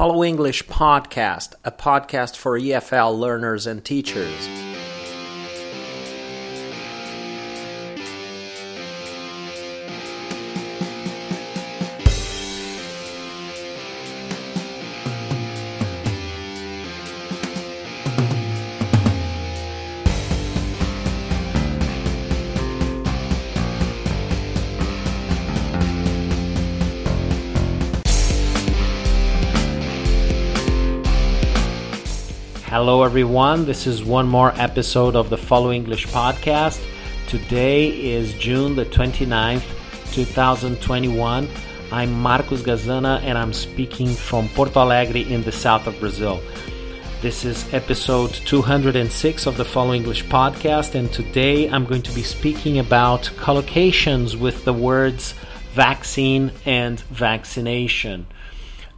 Follow English Podcast, a podcast for EFL learners and teachers. Hello, everyone. This is one more episode of the Follow English podcast. Today is June the 29th, 2021. I'm Marcos Gazana and I'm speaking from Porto Alegre in the south of Brazil. This is episode 206 of the Follow English podcast, and today I'm going to be speaking about collocations with the words vaccine and vaccination.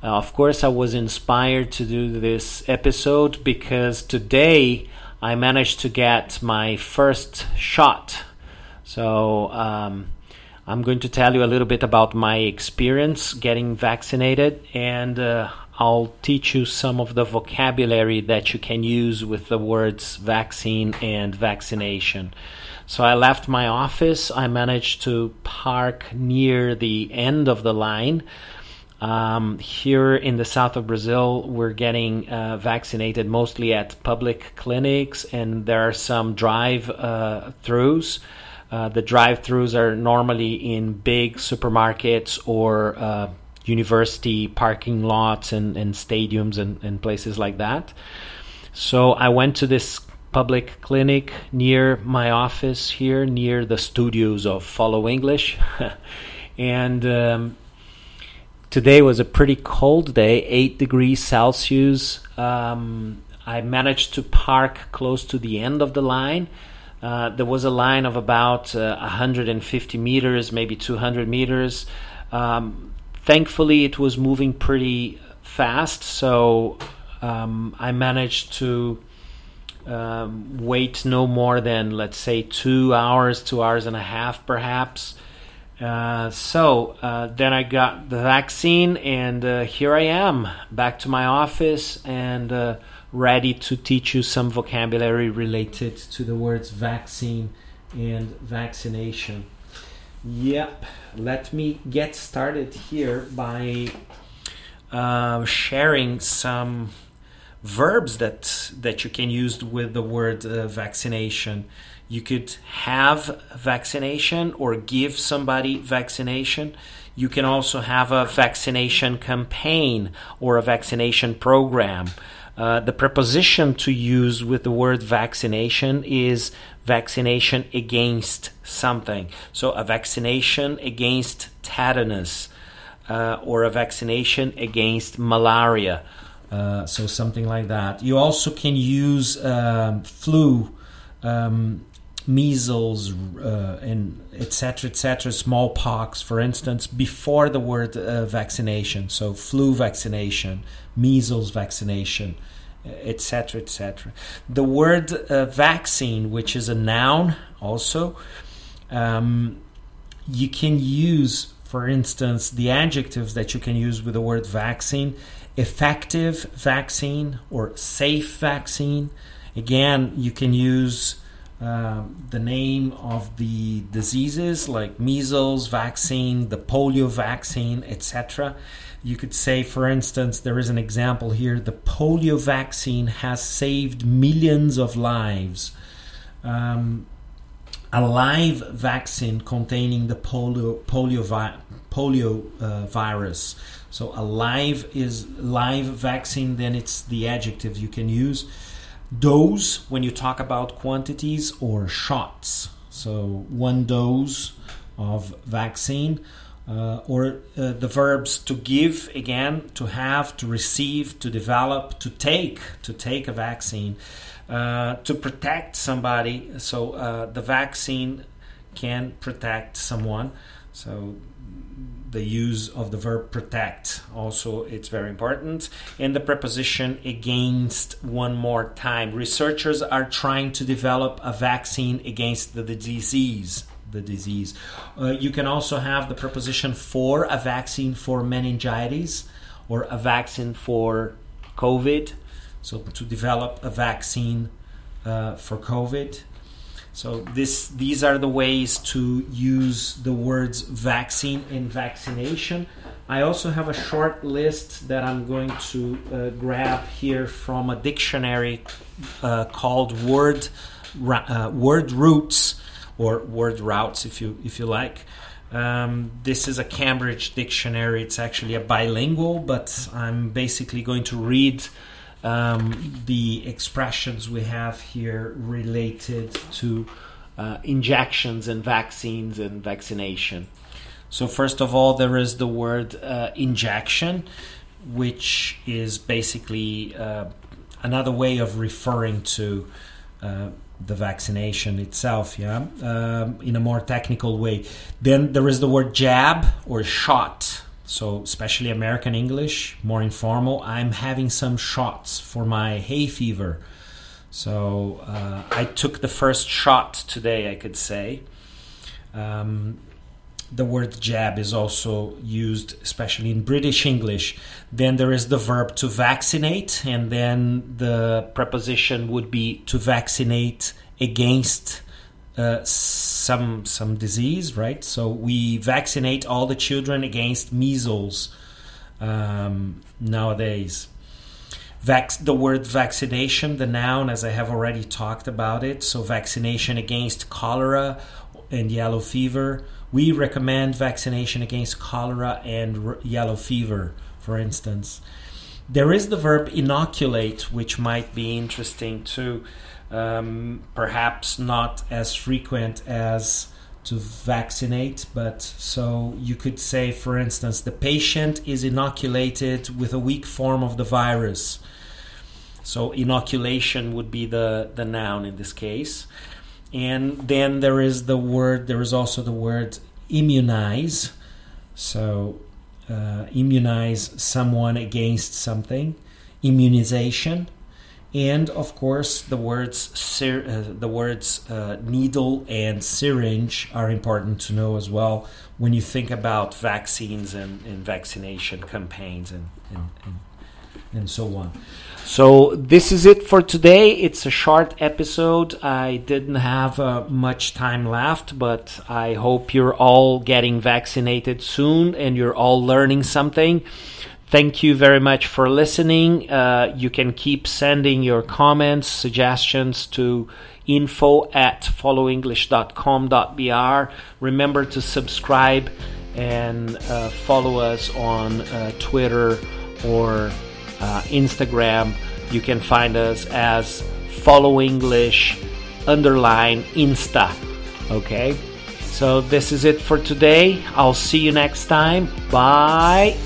Uh, of course, I was inspired to do this episode because today I managed to get my first shot. So, um, I'm going to tell you a little bit about my experience getting vaccinated, and uh, I'll teach you some of the vocabulary that you can use with the words vaccine and vaccination. So I left my office. I managed to park near the end of the line um, here in the south of Brazil, we're getting uh, vaccinated mostly at public clinics, and there are some drive uh, throughs. Uh, the drive throughs are normally in big supermarkets or uh, university parking lots and, and stadiums and, and places like that. So I went to this public clinic near my office here, near the studios of Follow English. and um, Today was a pretty cold day, 8 degrees Celsius. Um, I managed to park close to the end of the line. Uh, there was a line of about uh, 150 meters, maybe 200 meters. Um, thankfully, it was moving pretty fast, so um, I managed to um, wait no more than, let's say, two hours, two hours and a half, perhaps. Uh, so uh, then I got the vaccine, and uh, here I am back to my office and uh, ready to teach you some vocabulary related to the words vaccine and vaccination. Yep, let me get started here by uh, sharing some verbs that that you can use with the word vaccination. You could have vaccination or give somebody vaccination. You can also have a vaccination campaign or a vaccination program. Uh, the preposition to use with the word vaccination is vaccination against something. So, a vaccination against tetanus uh, or a vaccination against malaria. Uh, so, something like that. You also can use um, flu. Um, measles uh, and etc etc smallpox for instance before the word uh, vaccination. So flu vaccination measles vaccination etc etc the word uh, vaccine which is a noun also um, you can use for instance the adjectives that you can use with the word vaccine effective vaccine or safe vaccine. Again you can use um, the name of the diseases like measles vaccine, the polio vaccine, etc. You could say, for instance, there is an example here the polio vaccine has saved millions of lives. Um, a live vaccine containing the polio, polio, vi- polio uh, virus. So, a live is live vaccine, then it's the adjective you can use dose when you talk about quantities or shots. So one dose of vaccine. Uh, or uh, the verbs to give again to have to receive to develop to take to take a vaccine uh, to protect somebody so uh, the vaccine can protect someone so the use of the verb protect also it's very important and the preposition against one more time researchers are trying to develop a vaccine against the, the disease the disease uh, you can also have the preposition for a vaccine for meningitis or a vaccine for COVID. So to develop a vaccine uh, for COVID. So this these are the ways to use the words vaccine and vaccination. I also have a short list that I'm going to uh, grab here from a dictionary uh, called Word uh, Word Roots or Word Routes, if you if you like. Um, this is a Cambridge dictionary. It's actually a bilingual, but I'm basically going to read um, the expressions we have here related to uh, injections and vaccines and vaccination. So, first of all, there is the word uh, injection, which is basically uh, another way of referring to uh, the vaccination itself, yeah, um, in a more technical way. Then there is the word jab or shot so especially American English, more informal. I'm having some shots for my hay fever. So uh, I took the first shot today, I could say. Um, the word jab is also used, especially in British English. Then there is the verb to vaccinate, and then the preposition would be to vaccinate against uh, some some disease, right? So we vaccinate all the children against measles um, nowadays. The word vaccination, the noun, as I have already talked about it. So vaccination against cholera and yellow fever. We recommend vaccination against cholera and r- yellow fever, for instance. There is the verb inoculate, which might be interesting too um, perhaps not as frequent as to vaccinate, but so you could say, for instance, the patient is inoculated with a weak form of the virus. So inoculation would be the, the noun in this case. And then there is the word, there is also the word immunize. So uh, immunize someone against something. Immunization and of course the words uh, the words uh, needle and syringe are important to know as well when you think about vaccines and, and vaccination campaigns and, and, and, and so on. So this is it for today. It's a short episode. I didn't have uh, much time left but i hope you're all getting vaccinated soon and you're all learning something Thank you very much for listening. Uh, you can keep sending your comments, suggestions to info at followenglish.com.br. Remember to subscribe and uh, follow us on uh, Twitter or uh, Instagram. You can find us as Follow English underline Insta. Okay? So this is it for today. I'll see you next time. Bye.